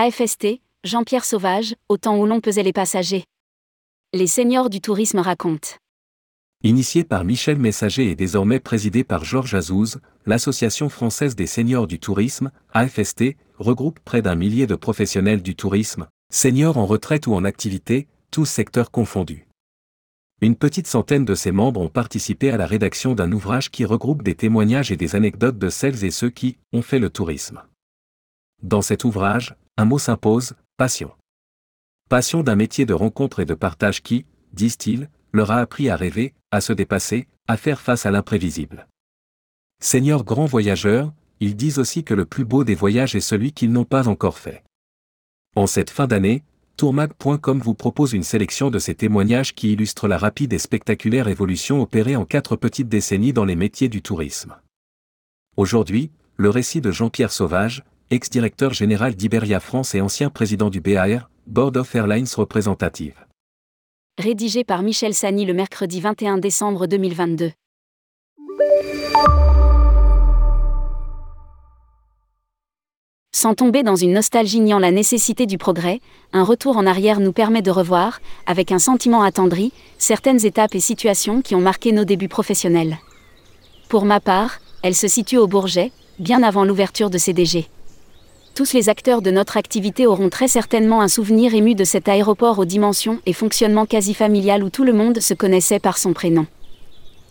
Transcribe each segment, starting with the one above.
AFST, Jean-Pierre Sauvage, au temps où l'on pesait les passagers. Les seniors du tourisme racontent. Initié par Michel Messager et désormais présidé par Georges Azouz, l'Association française des seniors du tourisme, AFST, regroupe près d'un millier de professionnels du tourisme, seniors en retraite ou en activité, tous secteurs confondus. Une petite centaine de ses membres ont participé à la rédaction d'un ouvrage qui regroupe des témoignages et des anecdotes de celles et ceux qui ont fait le tourisme. Dans cet ouvrage, un mot s'impose, passion. Passion d'un métier de rencontre et de partage qui, disent-ils, leur a appris à rêver, à se dépasser, à faire face à l'imprévisible. Seigneurs grands voyageurs, ils disent aussi que le plus beau des voyages est celui qu'ils n'ont pas encore fait. En cette fin d'année, tourmag.com vous propose une sélection de ces témoignages qui illustrent la rapide et spectaculaire évolution opérée en quatre petites décennies dans les métiers du tourisme. Aujourd'hui, le récit de Jean-Pierre Sauvage, ex-directeur général d'Iberia France et ancien président du BAR, Board of Airlines Représentative rédigé par Michel Sani le mercredi 21 décembre 2022. Sans tomber dans une nostalgie niant la nécessité du progrès, un retour en arrière nous permet de revoir, avec un sentiment attendri, certaines étapes et situations qui ont marqué nos débuts professionnels. Pour ma part, elle se situe au Bourget, bien avant l'ouverture de CDG tous les acteurs de notre activité auront très certainement un souvenir ému de cet aéroport aux dimensions et fonctionnement quasi familial où tout le monde se connaissait par son prénom.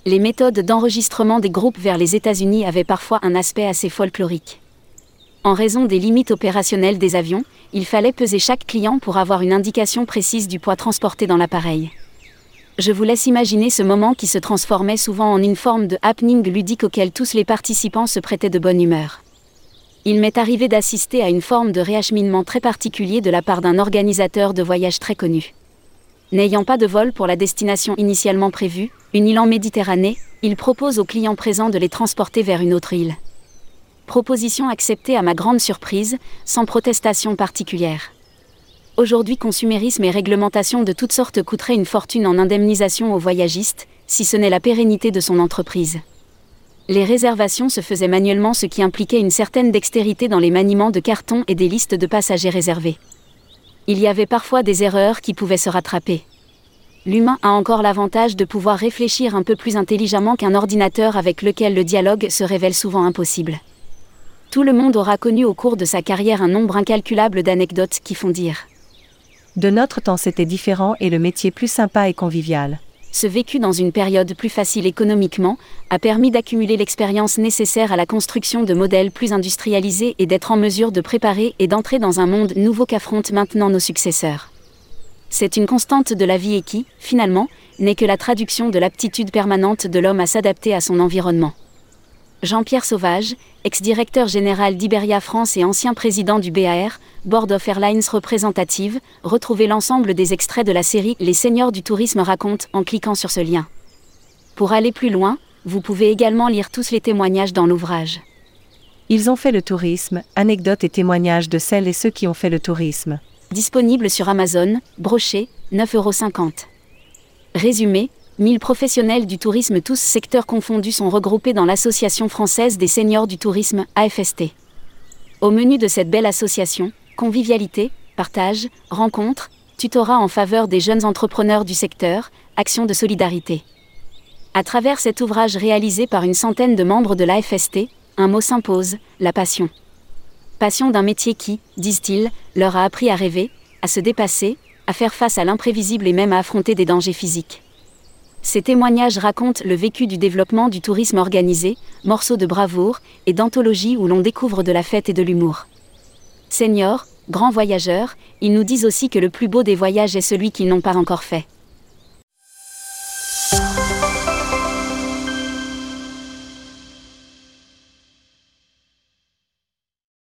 Les méthodes d'enregistrement des groupes vers les États-Unis avaient parfois un aspect assez folklorique. En raison des limites opérationnelles des avions, il fallait peser chaque client pour avoir une indication précise du poids transporté dans l'appareil. Je vous laisse imaginer ce moment qui se transformait souvent en une forme de happening ludique auquel tous les participants se prêtaient de bonne humeur il m'est arrivé d'assister à une forme de réacheminement très particulier de la part d'un organisateur de voyage très connu. N'ayant pas de vol pour la destination initialement prévue, une île en Méditerranée, il propose aux clients présents de les transporter vers une autre île. Proposition acceptée à ma grande surprise, sans protestation particulière. Aujourd'hui, consumérisme et réglementation de toutes sortes coûteraient une fortune en indemnisation aux voyagistes, si ce n'est la pérennité de son entreprise les réservations se faisaient manuellement ce qui impliquait une certaine dextérité dans les maniements de cartons et des listes de passagers réservés. Il y avait parfois des erreurs qui pouvaient se rattraper. L'humain a encore l'avantage de pouvoir réfléchir un peu plus intelligemment qu'un ordinateur avec lequel le dialogue se révèle souvent impossible. Tout le monde aura connu au cours de sa carrière un nombre incalculable d'anecdotes qui font dire. De notre temps c'était différent et le métier plus sympa et convivial ce vécu dans une période plus facile économiquement, a permis d'accumuler l'expérience nécessaire à la construction de modèles plus industrialisés et d'être en mesure de préparer et d'entrer dans un monde nouveau qu'affrontent maintenant nos successeurs. C'est une constante de la vie et qui, finalement, n'est que la traduction de l'aptitude permanente de l'homme à s'adapter à son environnement. Jean-Pierre Sauvage, ex-directeur général d'Iberia France et ancien président du BAR, Board of Airlines représentative, retrouvez l'ensemble des extraits de la série Les Seigneurs du Tourisme racontent en cliquant sur ce lien. Pour aller plus loin, vous pouvez également lire tous les témoignages dans l'ouvrage. Ils ont fait le tourisme, anecdotes et témoignages de celles et ceux qui ont fait le tourisme. Disponible sur Amazon, broché, 9,50€. Résumé, 1000 professionnels du tourisme tous secteurs confondus sont regroupés dans l'Association française des seniors du tourisme, AFST. Au menu de cette belle association, convivialité, partage, rencontres, tutorat en faveur des jeunes entrepreneurs du secteur, actions de solidarité. À travers cet ouvrage réalisé par une centaine de membres de l'AFST, un mot s'impose, la passion. Passion d'un métier qui, disent-ils, leur a appris à rêver, à se dépasser, à faire face à l'imprévisible et même à affronter des dangers physiques. Ces témoignages racontent le vécu du développement du tourisme organisé, morceaux de bravoure et d'anthologie où l'on découvre de la fête et de l'humour. Seniors, grands voyageurs, ils nous disent aussi que le plus beau des voyages est celui qu'ils n'ont pas encore fait.